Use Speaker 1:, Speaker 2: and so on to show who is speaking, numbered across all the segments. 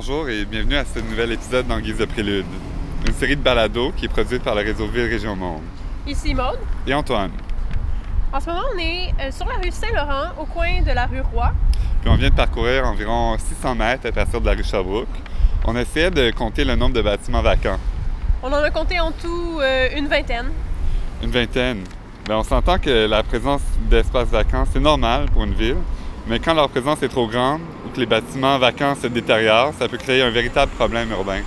Speaker 1: Bonjour et bienvenue à ce nouvel épisode dans Guise de Prélude, une série de balados qui est produite par le réseau Ville Région Monde.
Speaker 2: Ici Maude.
Speaker 1: Et Antoine.
Speaker 2: En ce moment, on est euh, sur la rue Saint-Laurent, au coin de la rue Roi.
Speaker 1: Puis on vient de parcourir environ 600 mètres à partir de la rue Sherbrooke. On essayait de compter le nombre de bâtiments vacants.
Speaker 2: On en a compté en tout euh, une vingtaine.
Speaker 1: Une vingtaine. Bien, on s'entend que la présence d'espaces vacants, c'est normal pour une ville, mais quand leur présence est trop grande ou que les bâtiments vacants se détériorent, ça peut créer un véritable problème urbain.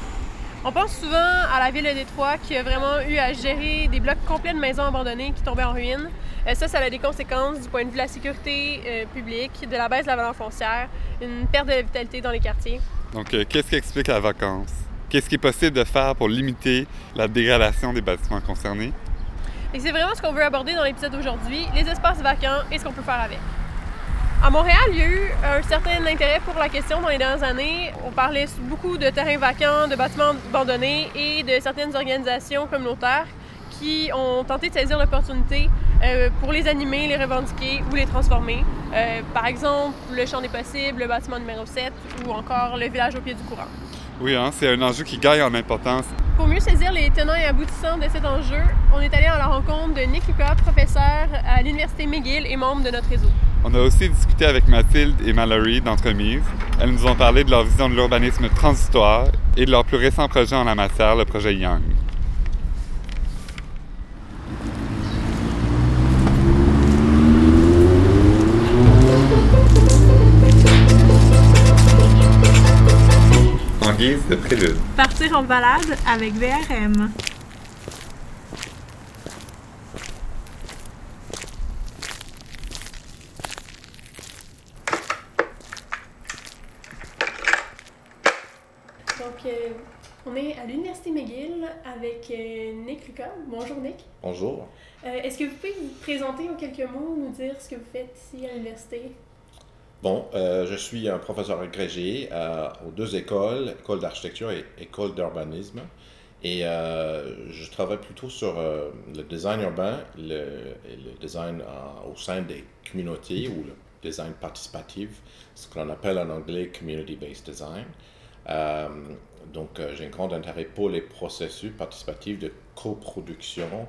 Speaker 2: On pense souvent à la ville de Détroit qui a vraiment eu à gérer des blocs complets de maisons abandonnées qui tombaient en ruine. Euh, ça, ça a des conséquences du point de vue de la sécurité euh, publique, de la baisse de la valeur foncière, une perte de vitalité dans les quartiers.
Speaker 1: Donc, euh, qu'est-ce qui explique la vacance? Qu'est-ce qui est possible de faire pour limiter la dégradation des bâtiments concernés?
Speaker 2: Et c'est vraiment ce qu'on veut aborder dans l'épisode d'aujourd'hui, les espaces vacants et ce qu'on peut faire avec. À Montréal, il y a eu un certain intérêt pour la question dans les dernières années. On parlait beaucoup de terrains vacants, de bâtiments abandonnés et de certaines organisations communautaires qui ont tenté de saisir l'opportunité euh, pour les animer, les revendiquer ou les transformer. Euh, par exemple, le champ des possibles, le bâtiment numéro 7 ou encore le village au pied du courant.
Speaker 1: Oui, hein, c'est un enjeu qui gagne en importance.
Speaker 2: Pour mieux saisir les tenants et aboutissants de cet enjeu, on est allé à la rencontre de Nick Lucas, professeur à l'Université McGill et membre de notre réseau.
Speaker 1: On a aussi discuté avec Mathilde et Mallory d'Entremise. Elles nous ont parlé de leur vision de l'urbanisme transitoire et de leur plus récent projet en la matière, le projet Young. En guise de prélude.
Speaker 2: Partir en balade avec VRM. Euh, on est à l'Université McGill avec euh, Nick Lucas. Bonjour Nick.
Speaker 3: Bonjour.
Speaker 2: Euh, Est-ce que vous pouvez vous présenter en quelques mots, nous dire ce que vous faites ici à l'université?
Speaker 3: Bon, euh, je suis un professeur agrégé aux deux écoles, école d'architecture et école d'urbanisme. Et je travaille plutôt sur le design urbain, le, design au sein des communautés ou le design participatif, ce qu'on appelle en anglais community-based design. Donc, euh, j'ai un grand intérêt pour les processus participatifs de coproduction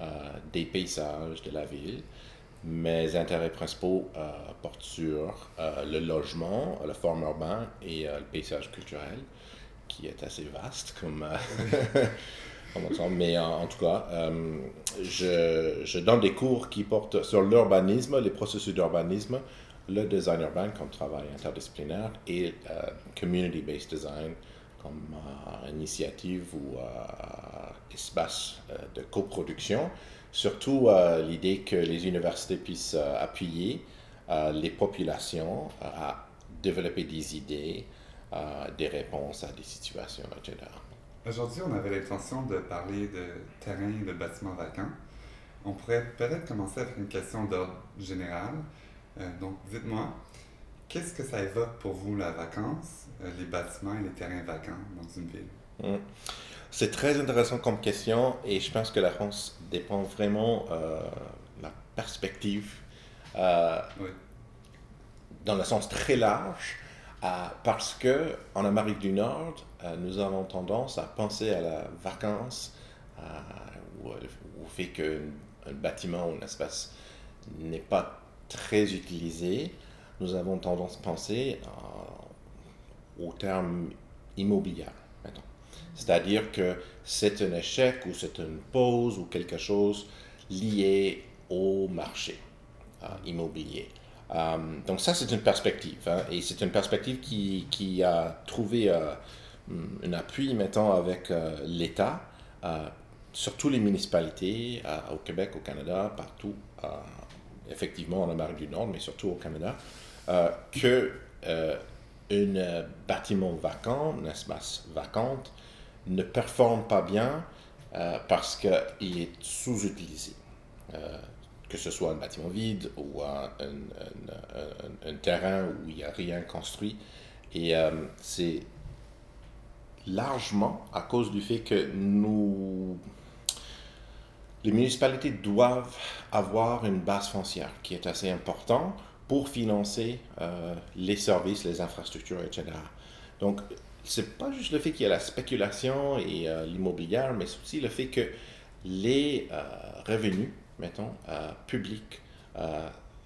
Speaker 3: euh, des paysages de la ville. Mes intérêts principaux euh, portent sur le logement, la forme urbaine et le paysage culturel, qui est assez vaste comme, ensemble. Mais en, tout cas, je, je donne des cours qui portent sur l'urbanisme, les processus d'urbanisme, le design urbain comme travail interdisciplinaire et euh, community-based design comme euh, initiative ou espace euh, de coproduction. Surtout euh, l'idée que les universités puissent appuyer les populations à développer des idées, des réponses à des situations, etc.
Speaker 1: Aujourd'hui, on avait l'intention de parler de terrain et de bâtiments vacants. On pourrait peut-être commencer avec une question d'ordre général. Donc, dites-moi, qu'est-ce que ça évoque pour vous la vacance, euh, les bâtiments et les terrains vacants dans une ville?
Speaker 3: Mm. C'est très intéressant comme question et je pense que la réponse dépend vraiment euh, de la perspective euh,
Speaker 1: Oui.
Speaker 3: dans le sens très large euh, parce que en Amérique du Nord, euh, nous avons tendance à penser à la vacance euh, ou au fait qu'un un bâtiment ou un espace n'est pas très utilisé. Nous avons tendance à penser euh, au terme immobilier. C'est-à-dire que c'est un échec ou c'est une pause ou quelque chose lié au marché euh, immobilier. Euh, donc ça, c'est une perspective. hein, et c'est une perspective qui, qui a trouvé un appui, mettons, avec l'État, surtout les municipalités, au Québec, au Canada, partout, effectivement en Amérique du Nord, mais surtout au Canada, euh, que euh, un euh, bâtiment vacant, un espace vacant, ne performe pas bien euh, parce qu'il est sous-utilisé. Que ce soit un bâtiment vide ou un, un- terrain où il n'y a rien construit. Et c'est largement à cause du fait que nous, les municipalités doivent avoir une base foncière qui est assez importante pour financer euh, les services, les infrastructures, etc. Donc, c'est pas juste le fait qu'il y a la spéculation et l'immobilier, mais c'est aussi le fait que les revenus, mettons, publics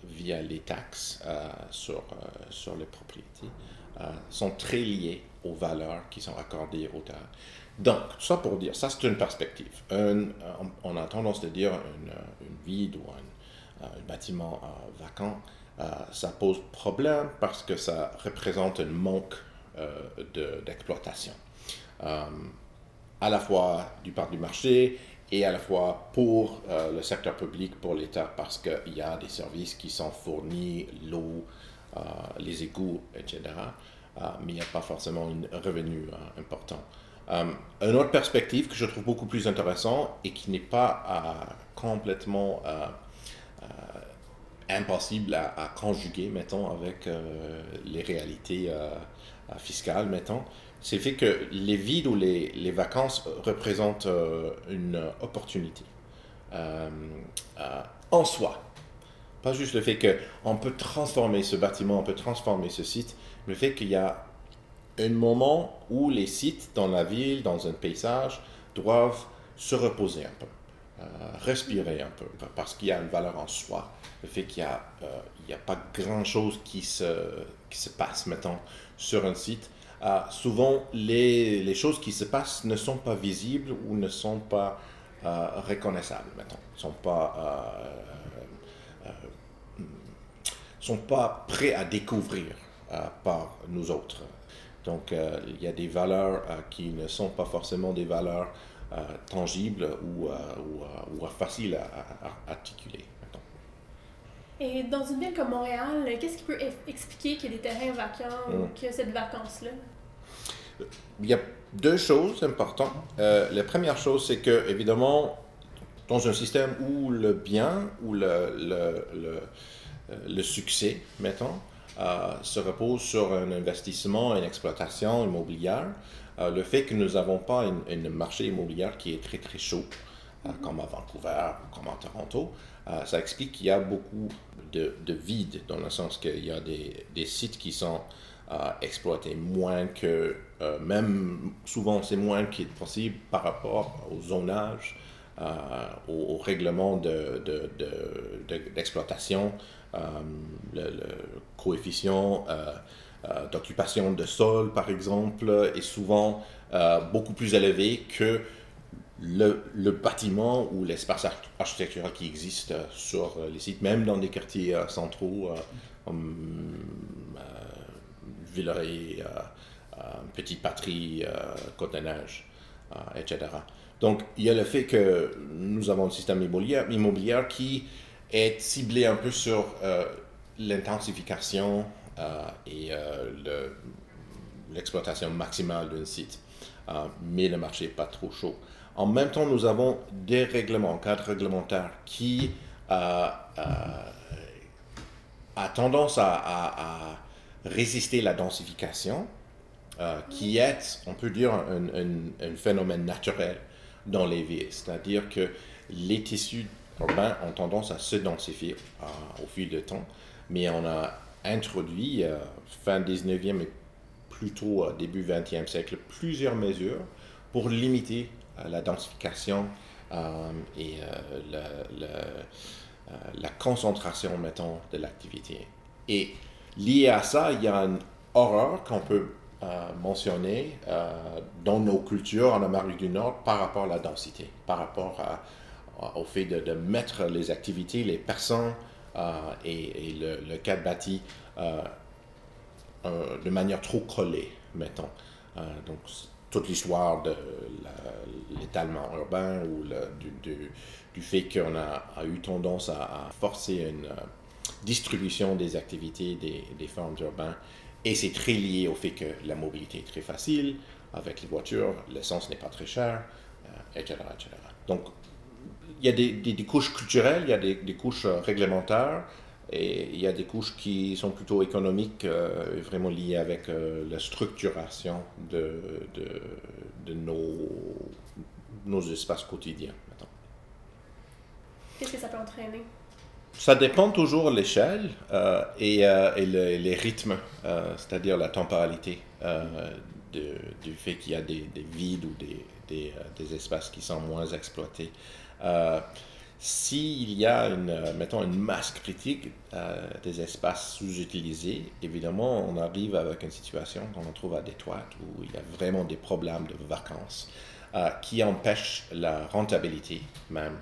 Speaker 3: via les taxes sur, sur les propriétés sont très liés aux valeurs qui sont accordées aux terres. Donc, ça pour dire, ça c'est une perspective. on, a tendance à dire une, une vide ou un, bâtiment vacant, ça pose problème parce que ça représente un manque d'exploitation. à la fois du part du marché et à la fois pour le secteur public, pour l'État, parce qu'il y a des services qui sont fournis, l'eau, les égouts, etc. mais il n'y a pas forcément un revenu important. Euh, une autre perspective que je trouve beaucoup plus intéressante et qui n'est pas euh, complètement euh, impossible à, conjuguer, mettons, avec les réalités fiscales, mettons, c'est fait que les vides ou les, les vacances représentent une opportunité en soi. Pas juste le fait qu'on peut transformer ce bâtiment, on peut transformer ce site, mais le fait qu'il y a un moment où les sites dans la ville, dans un paysage, doivent se reposer un peu, euh, respirer un peu, parce qu'il y a une valeur en soi. Le fait qu'il n'y a, euh, a pas grand-chose qui se, qui se passe, mettons, sur un site. Euh, souvent, les, les, choses qui se passent ne sont pas visibles ou ne sont pas reconnaissables, mettons. Ne sont pas, sont pas prêts à découvrir par nous autres. Donc, euh, il y a des valeurs euh, qui ne sont pas forcément des valeurs euh, tangibles ou, ou, faciles à, articuler.
Speaker 2: Et dans une ville comme Montréal, qu'est-ce qui peut expliquer qu'il y a des terrains vacants ou hmm. que cette vacance-là?
Speaker 3: Il y a deux choses importantes. la première chose, c'est que, évidemment, dans un système où le bien ou le, le, le, le succès, mettons, euh, se repose sur un investissement, une exploitation immobilière. Euh, le fait que nous n'avons pas un marché immobilier qui est très très chaud, euh, mhm. comme à Vancouver ou comme à Toronto, ça explique qu'il y a beaucoup de, de, vide, dans le sens qu'il y a des, des, sites qui sont exploités moins que, même souvent c'est moins qu'il est possible par rapport au zonage, au, au, règlement d'exploitation. De, de, euh, le, coefficient euh, euh, d'occupation de sol, par exemple, est souvent beaucoup plus élevé que le, le, bâtiment ou l'espace architectural qui existe sur les sites, même dans des quartiers centraux comme Villeray, Petite Patrie, Côte-des-Neiges, etc. Donc, il y a le fait que nous avons un système immobilier, immobilier qui est ciblé un peu sur euh, l'intensification euh, et euh, l'exploitation maximale d'un site, mais le marché n'est pas trop chaud. En même temps, nous avons des règlements, cadres réglementaires qui a tendance à, résister à la densification, qui est, on peut dire, un phénomène naturel dans les villes. C'est-à-dire que les tissus urbains ont tendance à se densifier au fil du temps, mais on a introduit, euh, fin 19e et plutôt euh, début 20e siècle, plusieurs mesures pour limiter euh, la densification et la, concentration, mettons, de l'activité. Et lié à ça, il y a une horreur qu'on peut mentionner dans nos cultures en Amérique du Nord par rapport à la densité, par rapport au fait de, mettre les activités, les personnes euh, et, le, cadre bâti euh, de manière trop collée, mettons. Euh, donc, toute l'histoire de l'étalement urbain ou du, fait qu'on a, eu tendance à, forcer une distribution des activités des, des formes urbaines. Et c'est très lié au fait que la mobilité est très facile avec les voitures, l'essence n'est pas très chère, etc., etc. Donc, il y a des, couches culturelles, il y a des, couches euh, réglementaires, et il y a des couches qui sont plutôt économiques, euh, vraiment liées avec euh, la structuration de, de, nos, nos espaces quotidiens.
Speaker 2: Qu'est-ce que ça peut entraîner?
Speaker 3: Ça dépend toujours de l'échelle et, et les rythmes, c'est-à-dire la temporalité. du fait qu'il y a des, vides ou des, espaces qui sont moins exploités. S'il y a, une, mettons, une masse critique des espaces sous-utilisés, évidemment, on arrive avec une situation qu'on trouve à Détroit où il y a vraiment des problèmes de vacances qui empêchent la rentabilité même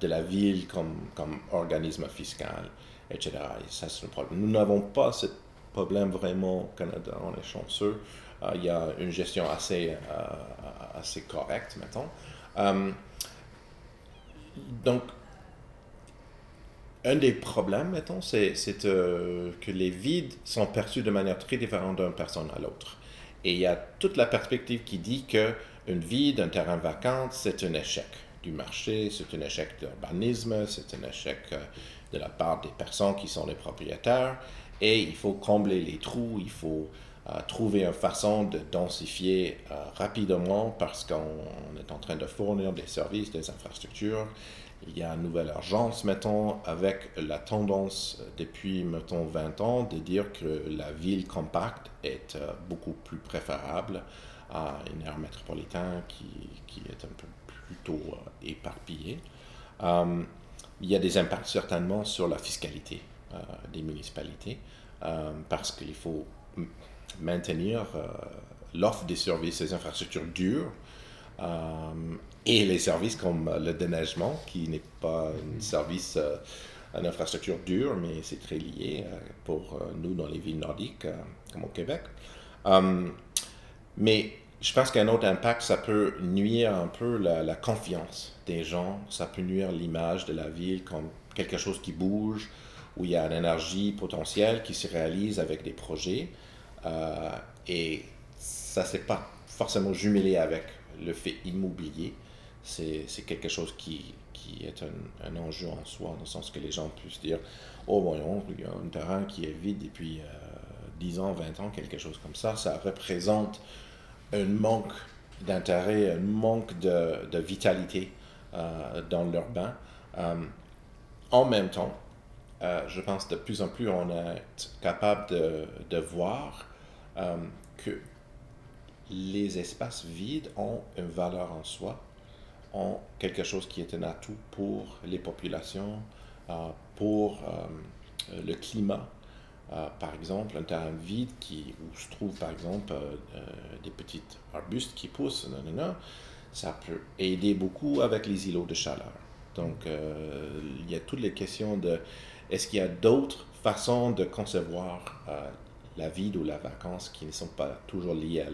Speaker 3: de la ville comme, comme organisme fiscal etc. ça, c'est le problème. Nous n'avons pas ce problème vraiment au Canada, on est chanceux. Euh, il y a une gestion assez, euh, assez correcte, mettons. Euh, donc, un des problèmes, mettons, c'est que les vides sont perçus de manière très différente d'une personne à l'autre. Et il y a toute la perspective qui dit que une vide, un terrain vacant, c'est un échec du marché, c'est un échec d'urbanisme, c'est un échec de la part des personnes qui sont les propriétaires et il faut combler les trous, il faut euh, trouver une façon de densifier euh, rapidement parce qu'on est en train de fournir des services, des infrastructures. Il y a une nouvelle urgence, mettons, avec la tendance depuis, mettons, 20 ans de dire que la ville compacte est euh, beaucoup plus préférable à une aire métropolitaine qui, qui est un peu plutôt éparpillée il y a des impacts certainement sur la fiscalité euh, des municipalités euh, parce qu'il faut maintenir euh, l'offre des services, des infrastructures dures et les services comme le déneigement qui n'est pas un service, une infrastructure dure, mais c'est très lié pour nous dans les villes nordiques comme au Québec. mais je pense qu'un autre impact, ça peut nuire un peu la, la confiance des gens, ça peut nuire l'image de la ville comme quelque chose qui bouge, où il y a une énergie potentielle qui se réalise avec des projets. Euh, et ça ne s'est pas forcément jumelé avec le fait immobilier. C'est quelque chose qui, qui est un, enjeu en soi, dans le sens que les gens puissent dire Oh, voyons, il y a un terrain qui est vide depuis 10 euh, ans, 20 ans, quelque chose comme ça. Ça représente un manque d'intérêt, un manque de, de vitalité euh, dans l'urbain. Euh, en même temps, euh, je pense de plus en plus on est capable de, de voir que les espaces vides ont une valeur en soi, ont quelque chose qui est un atout pour les populations, pour le climat. par exemple, un terrain vide qui, où se trouve par exemple des petits arbustes qui poussent, ça peut aider beaucoup avec les îlots de chaleur. Donc, euh, il y a toutes les questions de est-ce qu'il y a d'autres façons de concevoir euh, la vie ou la vacance qui ne sont pas toujours liées à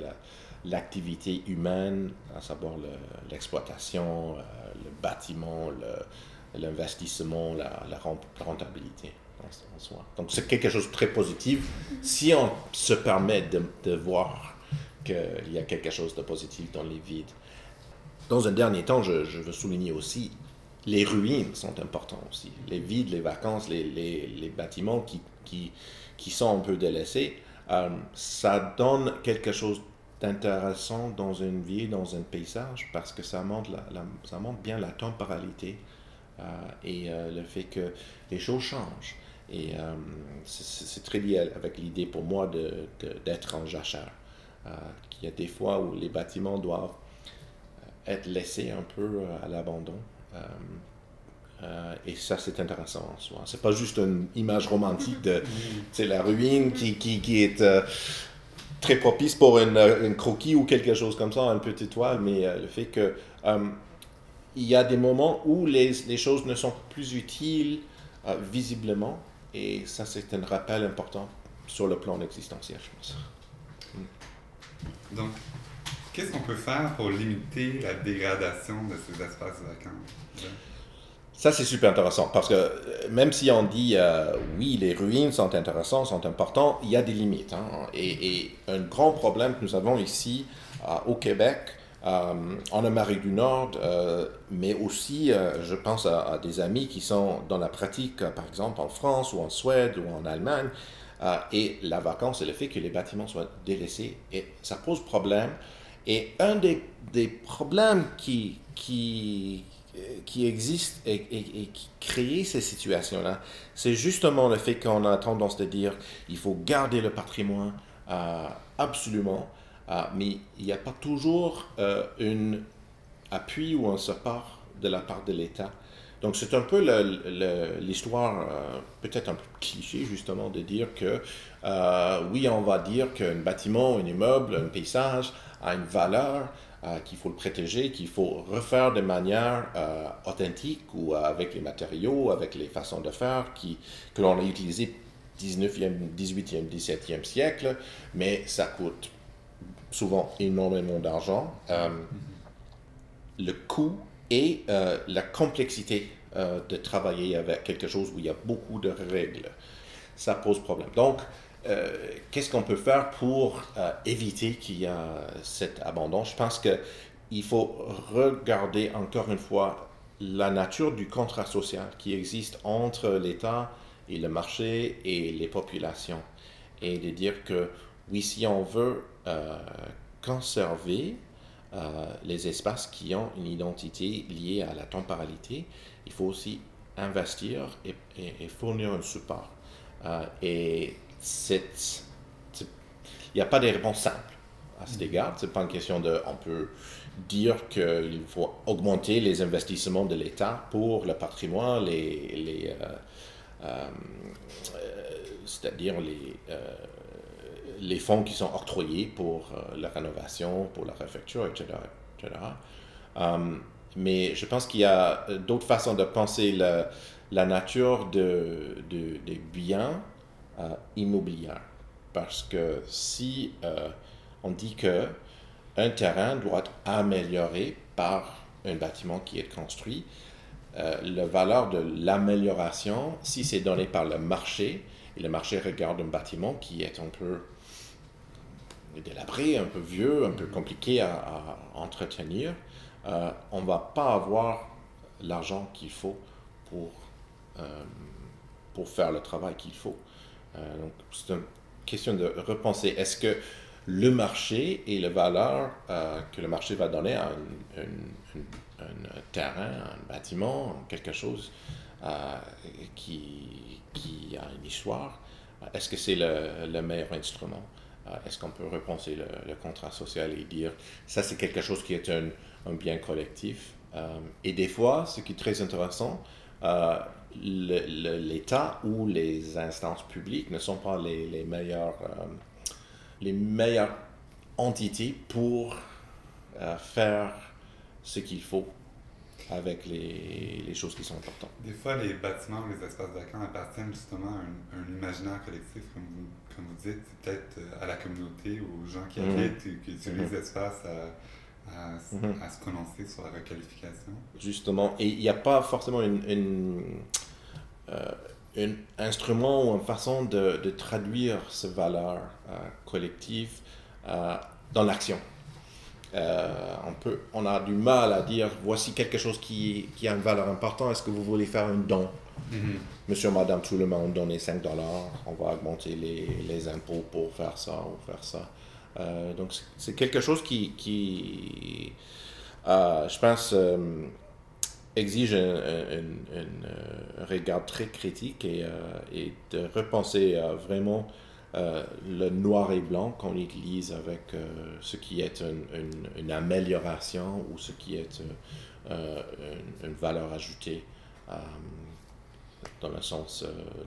Speaker 3: l'activité humaine, à savoir l'exploitation, euh, le, bâtiment, l'investissement, la, rentabilité en, soi. Donc, c'est quelque chose de très positif si on se permet de, de voir qu'il y a quelque chose de positif dans les vides. Dans un dernier temps, je, veux souligner aussi, les ruines sont importantes aussi. Les vides, les vacances, les, bâtiments qui, qui, sont un peu délaissés, euh, ça donne quelque chose d'intéressant dans une ville, dans un paysage, parce que ça montre, la, ça montre bien la temporalité euh, et euh, le fait que les choses changent. Et c'est très lié avec l'idée pour moi d'être de, en jachère. Il y a des fois où les bâtiments doivent être laissé un peu à l'abandon. Euh, euh, et ça, c'est intéressant en soi. C'est pas juste une image romantique de la ruine qui, qui, qui est très propice pour une, une, croquis ou quelque chose comme ça, une petite toile, mais le fait que il y a des moments où les, les choses ne sont plus utiles visiblement, et ça, c'est un rappel important sur le plan existentiel, je pense.
Speaker 1: Donc, Qu'est-ce qu'on peut faire pour limiter la dégradation de ces espaces vacants?
Speaker 3: Ça, c'est super intéressant parce que euh, même si on dit euh, oui, les ruines sont intéressantes, sont importantes, il y a des limites. Hein. Et, un grand problème que nous avons ici euh, au Québec, en Amérique du Nord, mais aussi, je pense à, des amis qui sont dans la pratique, par exemple en France ou en Suède ou en Allemagne, et la vacance et le fait que les bâtiments soient délaissés, et ça pose problème et un des, des problèmes qui, qui, qui existe et, qui crée ces situations-là, c'est justement le fait qu'on a tendance de dire il faut garder le patrimoine euh, absolument, mais il n'y a pas toujours un appui ou un support de la part de l'État. Donc c'est un peu l'histoire, peut-être un peu cliché justement, de dire que oui, on va dire qu'un bâtiment, un immeuble, un paysage a une valeur, euh, qu'il faut le protéger, qu'il faut refaire de manière euh, authentique ou avec les matériaux, avec les façons de faire qui, que l'on a utilisées 19e, 18e, 17e siècle, mais ça coûte souvent énormément d'argent. Euh, le coût et la complexité de travailler avec quelque chose où il y a beaucoup de règles, ça pose problème. Donc, euh, qu'est-ce qu'on peut faire pour euh, éviter qu'il y ait cet abandon? Je pense qu'il faut regarder encore une fois la nature du contrat social qui existe entre l'État et le marché et les populations. Et de dire que oui, si on veut euh, conserver les espaces qui ont une identité liée à la temporalité, il faut aussi investir et, et fournir un support. et il n'y a pas de réponse simple à cet égard. Ce n'est pas une question de. On peut dire qu'il faut augmenter les investissements de l'État pour le patrimoine, les, les euh, euh, c'est-à-dire les, euh, les fonds qui sont octroyés pour la rénovation, pour la réfecture, etc. mais je pense qu'il y a d'autres façons de penser la, la nature de, de, des biens immobilière. Parce que si euh, on dit que un terrain doit être amélioré par un bâtiment qui est construit, euh, la valeur de l'amélioration, si c'est donné par le marché, et le marché regarde un bâtiment qui est un peu délabré, un peu vieux, un peu compliqué à, entretenir, euh, on ne va pas avoir l'argent qu'il faut pour, pour faire le travail qu'il faut. Euh, donc, c'est une question de repenser. Est-ce que le marché et la valeur euh, que le marché va donner à un, terrain, un bâtiment, quelque chose euh, qui, qui, a une histoire, est-ce que c'est le, meilleur instrument? est-ce qu'on peut repenser le, contrat social et dire ça c'est quelque chose qui est un, un bien collectif? et des fois, ce qui est très intéressant, l'État ou les instances publiques ne sont pas les, les meilleures, euh, les meilleures entités pour euh, faire ce qu'il faut avec les, les, choses qui sont importantes.
Speaker 1: Des fois, les bâtiments ou les espaces vacants appartiennent justement à un, imaginaire collectif, comme vous, comme vous dites, peut-être euh, à la communauté, aux gens qui mhm. habitent, qui utilisent mhm. l'espace à Mhm. à, se prononcer sur la requalification.
Speaker 3: Justement, et il n'y a pas forcément une, euh, un instrument ou une façon de, de traduire ces valeurs euh, collectives euh, dans l'action. on, peut, on a du mal à dire voici quelque chose qui, qui a une valeur importante, est-ce que vous voulez faire un don? Mhm. Monsieur, madame, tout le monde donne 5 dollars, on va augmenter les, les impôts pour faire ça ou faire ça. Euh, donc, c'est quelque chose qui, qui euh, je pense, euh, exige un, regard très critique et, et de repenser vraiment le noir et blanc qu'on utilise avec ce qui est une, amélioration ou ce qui est une, valeur ajoutée dans le sens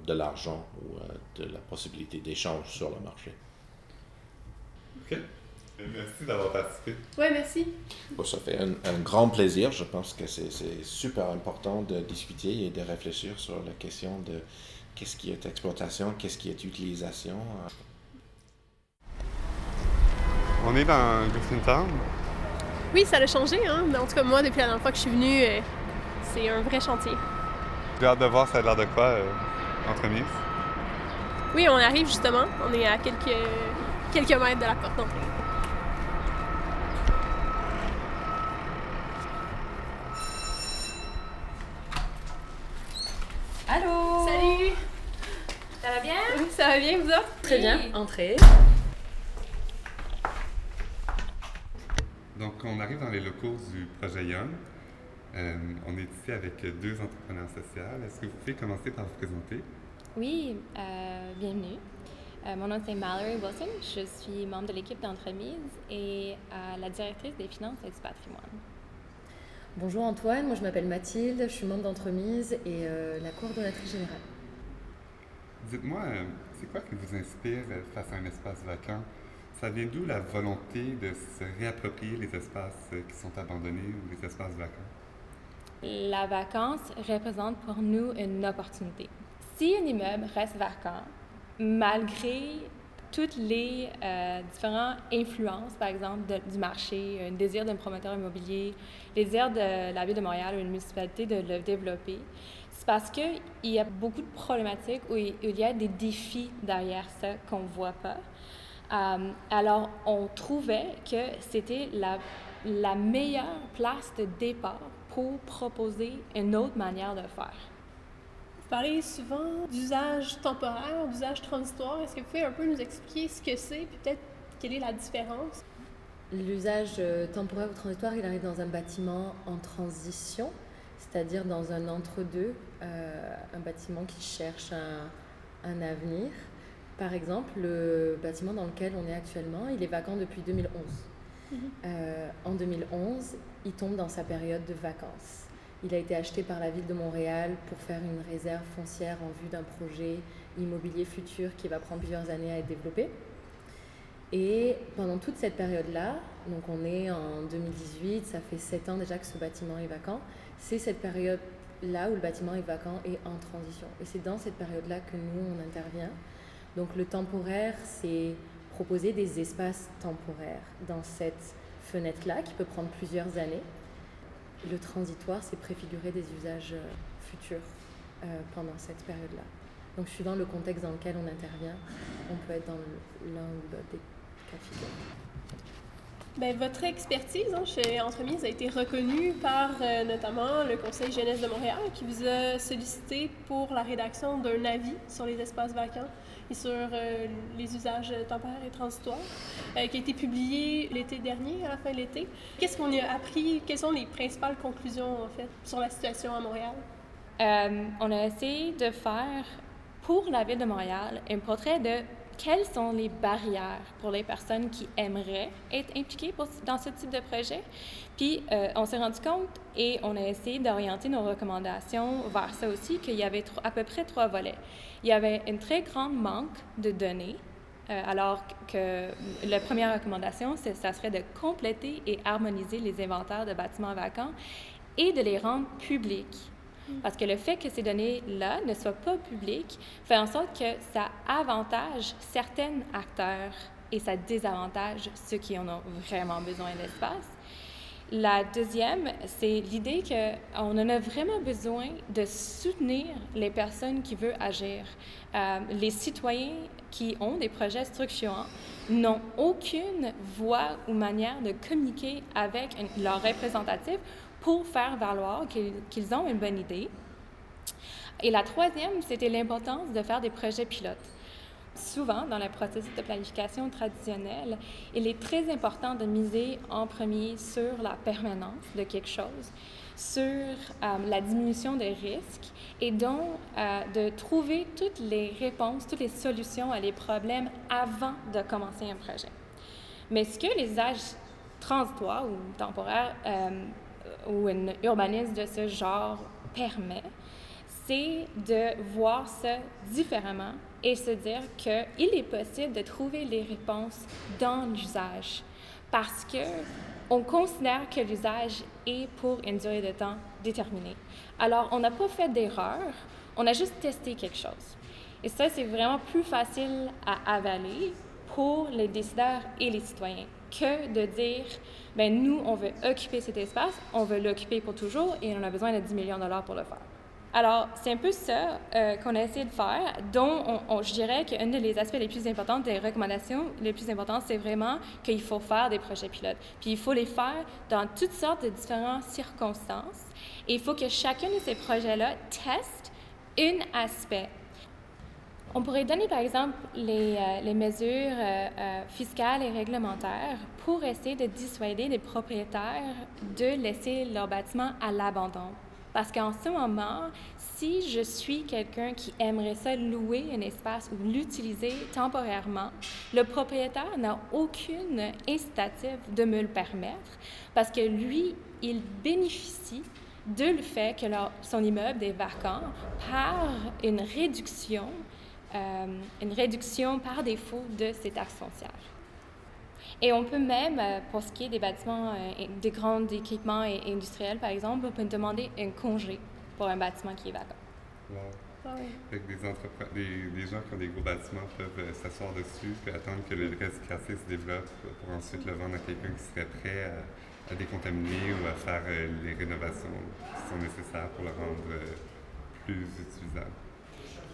Speaker 3: de l'argent ou de la possibilité d'échange sur le marché.
Speaker 1: OK. Merci d'avoir participé.
Speaker 2: Oui, merci.
Speaker 3: Bon, ça fait un, grand plaisir. Je pense que c'est super important de discuter et de réfléchir sur la question de qu'est-ce qui est exploitation, qu'est-ce qui est utilisation.
Speaker 1: On est dans Griffintown.
Speaker 2: Oui, ça a changé. Hein? En tout cas, moi, depuis la dernière fois que je suis venue, euh, c'est un vrai chantier.
Speaker 1: J'ai hâte de voir ça a l'air de quoi, euh, entremise.
Speaker 2: Oui, on arrive justement. On est à quelques quelques mètres de la porte d'entrée.
Speaker 4: Allô?
Speaker 2: Salut
Speaker 4: Ça va bien?
Speaker 2: Oui, ça va bien, vous autres?
Speaker 4: Très bien, entrez.
Speaker 1: Donc, on arrive dans les locaux du projet Young. Euh, on est ici avec deux entrepreneurs sociaux. Est-ce que vous pouvez commencer par vous présenter?
Speaker 4: Oui, euh, bienvenue.
Speaker 5: Euh, mon nom c'est Mallory Wilson. Je suis membre de l'équipe d'entremise et euh, la directrice des finances et du patrimoine.
Speaker 6: Bonjour Antoine, moi je m'appelle Mathilde, je suis membre d'entremise et euh, la coordonnatrice générale.
Speaker 1: Dites-moi, c'est quoi qui vous inspire face à un espace vacant? Ça vient d'où la volonté de se réapproprier les espaces qui sont abandonnés ou les espaces vacants?
Speaker 5: La vacance représente pour nous une opportunité. Si un immeuble reste vacant, malgré toutes les euh, différentes influences, par exemple, du marché, un désir d'un promoteur immobilier, le désir de la ville de Montréal ou une municipalité de le développer, c'est parce qu'il y a beaucoup de problématiques où il y a des défis derrière ça qu'on ne voit pas. Euh, alors, on trouvait que c'était la meilleure place de départ pour proposer une autre manière de faire.
Speaker 2: Vous parlez souvent d'usage temporaire, d'usage transitoire. Est-ce que vous pouvez un peu nous expliquer ce que c'est, puis peut-être quelle est la différence?
Speaker 6: L'usage euh, temporaire ou transitoire, il arrive dans un bâtiment en transition, c'est-à-dire dans un entre-deux, euh, un bâtiment qui cherche un, un avenir. Par exemple, le bâtiment dans lequel on est actuellement, il est vacant depuis 2011. Mhm. Euh, en 2011, il tombe dans sa période de vacances. Il a été acheté par la ville de Montréal pour faire une réserve foncière en vue d'un projet immobilier futur qui va prendre plusieurs années à être développé. Et pendant toute cette période-là, donc on est en 2018, ça fait sept ans déjà que ce bâtiment est vacant, c'est cette période-là où le bâtiment est vacant et en transition. Et c'est dans cette période-là que nous, on intervient donc le temporaire, c'est proposer des espaces temporaires dans cette fenêtre-là qui peut prendre plusieurs années. Le transitoire, c'est préfigurer des usages euh, futurs euh, pendant cette période-là. Donc suivant le contexte dans lequel on intervient, on peut être dans l'un ou l'autre des cas.
Speaker 2: Bien, votre expertise hein, chez Entremise a été reconnue par euh, notamment le Conseil jeunesse de Montréal qui vous a sollicité pour la rédaction d'un avis sur les espaces vacants et sur euh, les usages temporaires et transitoires, euh, qui a été publié l'été dernier, à la fin de l'été. Qu'est-ce qu'on y a appris? Quelles sont les principales conclusions, en fait, sur la situation à Montréal?
Speaker 5: on a essayé de faire, pour la ville de Montréal, un portrait de quelles sont les barrières pour les personnes qui aimeraient être impliquées dans ce type de projet? Puis, euh, on s'est rendu compte et on a essayé d'orienter nos recommandations vers ça aussi, qu'il y avait à peu près trois volets. Il y avait une très grande manque de données, euh, alors que la première recommandation, ça serait de compléter et harmoniser les inventaires de bâtiments vacants et de les rendre publics parce que le fait que ces données-là ne soient pas publiques fait en sorte que ça avantage certains acteurs et ça désavantage ceux qui en ont vraiment besoin d'espace. La deuxième, c'est l'idée qu'on en a vraiment besoin de soutenir les personnes qui veulent agir. Euh, les citoyens qui ont des projets structurants n'ont aucune voie ou manière de communiquer avec leurs représentatifs pour faire valoir qu'ils ont une bonne idée. Et la troisième, c'était l'importance de faire des projets pilotes. Souvent, dans le processus de planification traditionnel, il est très important de miser en premier sur la permanence de quelque chose, sur euh, la diminution des risques et donc euh, de trouver toutes les réponses, toutes les solutions à les problèmes avant de commencer un projet. Mais ce que les âges transitoires ou temporaires euh, ou un urbanisme de ce genre permet, c'est de voir ça différemment et se dire qu'il est possible de trouver les réponses dans l'usage parce que on considère que l'usage est pour une durée de temps déterminée. Alors, on n'a pas fait d'erreur, on a juste testé quelque chose. Et ça, c'est vraiment plus facile à avaler pour les décideurs et les citoyens que de dire, ben nous, on veut occuper cet espace, on veut l'occuper pour toujours et on a besoin de 10 millions de dollars pour le faire. Alors, c'est un peu ça euh, qu'on a essayé de faire, dont on, je dirais qu'un des aspects les plus importants des recommandations, les plus importants, c'est vraiment qu'il faut faire des projets pilotes. Puis il faut les faire dans toutes sortes de différentes circonstances. Et il faut que chacun de ces projets-là teste un aspect on pourrait donner par exemple les, euh, mesures euh, euh, fiscales et réglementaires pour essayer de dissuader les propriétaires de laisser leur bâtiment à l'abandon. Parce qu'en ce moment, si je suis quelqu'un qui aimerait ça louer un espace ou l'utiliser temporairement, le propriétaire n'a aucune incitative de me le permettre parce que lui, il bénéficie de le fait que son immeuble est vacant par une réduction, euh, une réduction par défaut de ses taxes foncières. Et on peut même, euh, pour ce qui est des bâtiments, euh, des grands équipements industriels, par exemple, on peut demander un congé pour un bâtiment qui est vacant.
Speaker 1: Wow. Ah des, des, gens qui ont des gros bâtiments peuvent s'asseoir dessus et attendre que le reste du quartier se développe pour ensuite le vendre à quelqu'un qui serait prêt à à décontaminer ou à faire euh, les rénovations qui sont nécessaires pour le rendre euh, plus utilisable.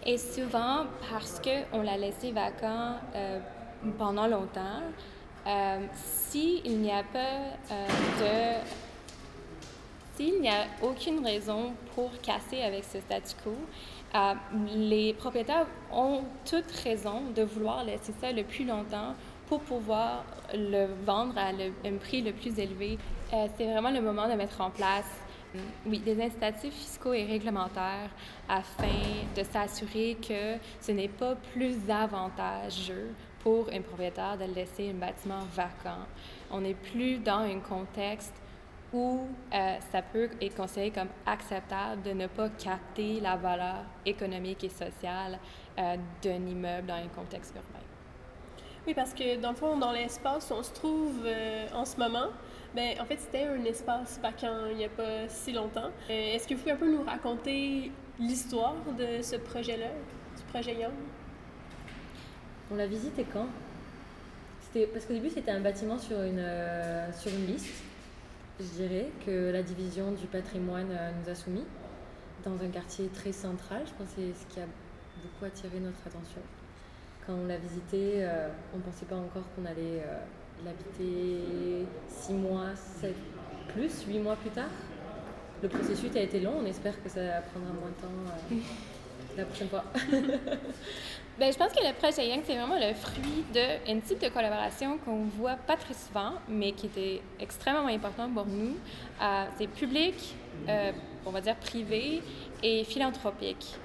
Speaker 5: Et souvent, parce qu'on l'a laissé vacant euh, pendant longtemps, s'il n'y a pas de... S'il n'y a aucune raison pour casser avec ce statu quo, les propriétaires ont toute raison de vouloir laisser ça le plus longtemps pour pouvoir le vendre à un prix le plus élevé. Euh, c'est vraiment le moment de mettre en place euh, oui, des incitatifs fiscaux et réglementaires afin de s'assurer que ce n'est pas plus avantageux pour un propriétaire de laisser un bâtiment vacant. On n'est plus dans un contexte où euh, ça peut être considéré comme acceptable de ne pas capter la valeur économique et sociale d'un immeuble dans un contexte urbain.
Speaker 2: Oui, parce que dans le fond, dans l'espace où on se trouve euh, en ce moment, ben, en fait, c'était un espace vacant il n'y a pas si longtemps. Euh, est-ce que vous pouvez un peu nous raconter l'histoire de ce projet-là, du projet Young?
Speaker 6: On l'a visité quand? Parce qu'au début, c'était un bâtiment sur une, euh, sur une liste, je dirais, que la division du patrimoine nous a soumis, dans un quartier très central. Je pense que c'est ce qui a beaucoup attiré notre attention. Quand on l'a visité, euh, on ne pensait pas encore qu'on allait euh, l'habiter 6 mois, 7, plus, 8 mois plus tard. Le processus a été long, on espère que ça prendra moins de temps euh, la prochaine fois.
Speaker 5: ben, je pense que le projet Young, c'est vraiment le fruit d'un type de collaboration qu'on voit pas très souvent, mais qui était extrêmement important pour nous. c'est public, on va dire privé et philanthropique.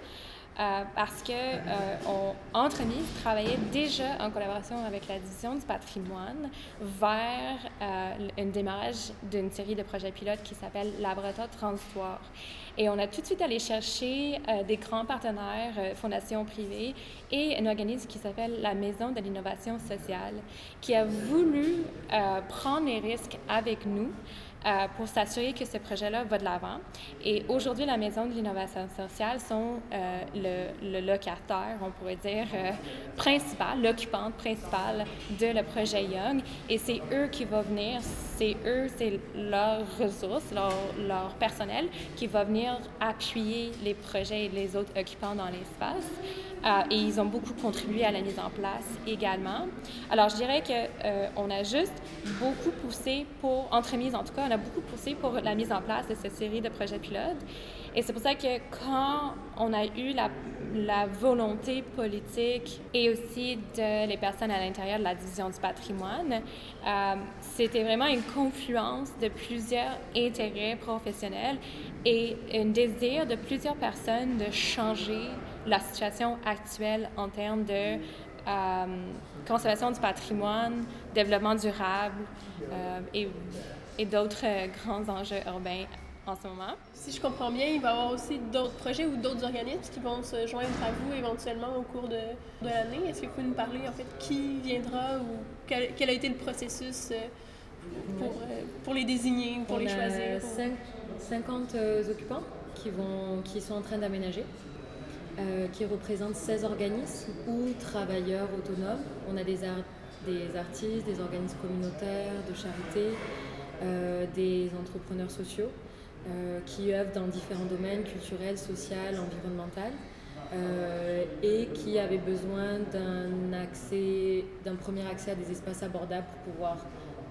Speaker 5: Euh, parce que euh, on, Entremise travaillait déjà en collaboration avec la division du patrimoine vers euh, un démarrage d'une série de projets pilotes qui s'appelle Laboratoire Transitoire. Et on a tout de suite allé chercher des grands partenaires, fondations privées, et un organisme qui s'appelle la Maison de l'innovation sociale, qui a voulu prendre les risques avec nous euh, pour s'assurer que ce projet-là va de l'avant. Et aujourd'hui, la Maison de l'innovation sociale sont euh, le, locataire, on pourrait dire, euh, principal, l'occupante principale de le projet Young. Et c'est eux qui vont venir, c'est eux, c'est leurs ressources, leur, personnel qui va venir appuyer les projets et les autres occupants dans l'espace. et ils ont beaucoup contribué à la mise en place également. Alors, je dirais qu'on a juste beaucoup poussé pour, entremise en tout cas, beaucoup poussé pour la mise en place de cette série de projets pilotes. Et c'est pour ça que quand on a eu la, la, volonté politique et aussi de les personnes à l'intérieur de la division du patrimoine, euh, c'était vraiment une confluence de plusieurs intérêts professionnels et un désir de plusieurs personnes de changer la situation actuelle en termes de euh, conservation du patrimoine, développement durable euh, et et d'autres euh, grands enjeux urbains en ce moment.
Speaker 2: Si je comprends bien, il va y avoir aussi d'autres projets ou d'autres organismes qui vont se joindre à vous éventuellement au cours de, de l'année. Est-ce que vous pouvez nous parler en fait qui viendra ou quel, a été le processus euh, pour, euh, pour les désigner ou pour les choisir?
Speaker 6: A 50 occupants qui, vont, qui sont en train d'aménager. qui représentent 16 organismes ou travailleurs autonomes. On a des, des artistes, des organismes communautaires, de charité, euh, des entrepreneurs sociaux euh, qui œuvrent dans différents domaines culturels, sociaux, environnemental. Euh, et qui avaient besoin d'un accès, d'un premier accès à des espaces abordables pour pouvoir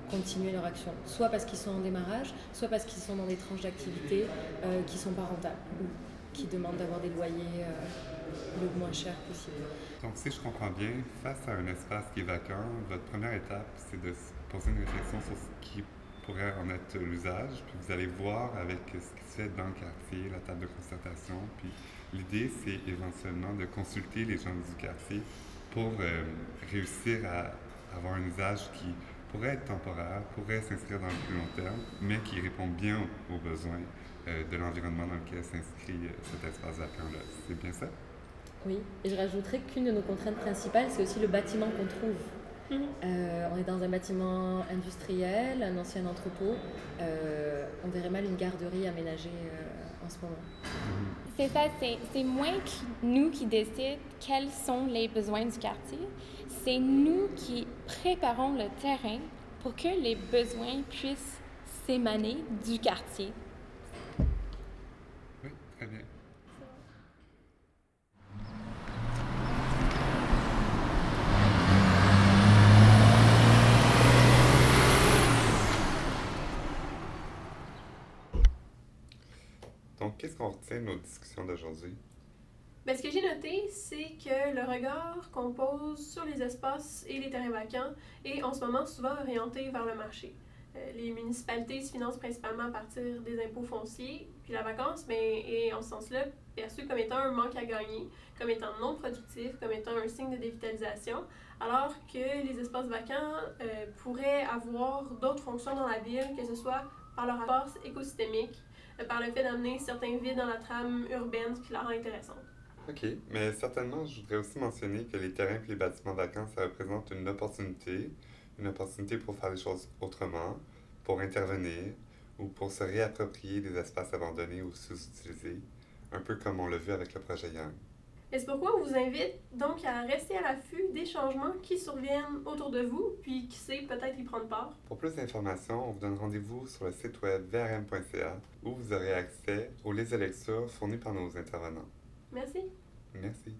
Speaker 6: continuer leur action, soit parce qu'ils sont en démarrage, soit parce qu'ils sont dans des tranches d'activité qui ne sont pas rentables ou qui demandent d'avoir des loyers le moins cher possible.
Speaker 1: Donc, si je comprends bien, face à un espace qui est vacant, votre première étape, c'est de poser une réflexion sur ce qui pourrait en être l'usage, puis vous allez voir avec ce qui se fait dans le quartier, la table de concertation, puis l'idée, c'est éventuellement de consulter les gens du quartier pour euh, réussir à avoir un usage qui pourrait être temporaire, pourrait s'inscrire dans le plus long terme, mais qui répond bien aux, besoins euh, de l'environnement dans lequel s'inscrit euh, cet espace vacant-là. C'est bien ça?
Speaker 6: Oui, et je rajouterais qu'une de nos contraintes principales, c'est aussi le bâtiment qu'on trouve. Euh, on est dans un bâtiment industriel, un ancien entrepôt. on verrait mal une garderie aménagée en ce moment.
Speaker 5: C'est ça, c'est moins nous qui décident quels sont les besoins du quartier. C'est nous qui préparons le terrain pour que les besoins puissent s'émaner du quartier.
Speaker 1: Oui, très bien. Donc, qu'est-ce qu'on retient nos discussions d'aujourd'hui?
Speaker 2: Bien, ce que j'ai noté, c'est que le regard qu'on pose sur les espaces et les terrains vacants est en ce moment souvent orienté vers le marché. Euh, les municipalités se financent principalement à partir des impôts fonciers, puis la vacance bien, est en ce sens-là perçue comme étant un manque à gagner, comme étant non productif, comme étant un signe de dévitalisation, alors que les espaces vacants euh, pourraient avoir d'autres fonctions dans la ville, que ce soit par leur force écosystémique, par le fait d'amener certains vides dans la trame urbaine, ce qui la rend intéressante.
Speaker 1: OK, mais certainement, je voudrais aussi mentionner que les terrains et les bâtiments vacants, ça représente une opportunité, une opportunité pour faire les choses autrement, pour intervenir ou pour se réapproprier des espaces abandonnés ou sous-utilisés, un peu comme on l'a vu avec le projet Young.
Speaker 2: Et c'est pourquoi on vous invite donc à rester à l'affût des changements qui surviennent autour de vous, puis qui sait peut-être y prendre part?
Speaker 1: Pour plus d'informations, on vous donne rendez-vous sur le site web vrm.ca où vous aurez accès aux listes de lecture fournies par nos intervenants.
Speaker 2: Merci.
Speaker 1: Merci.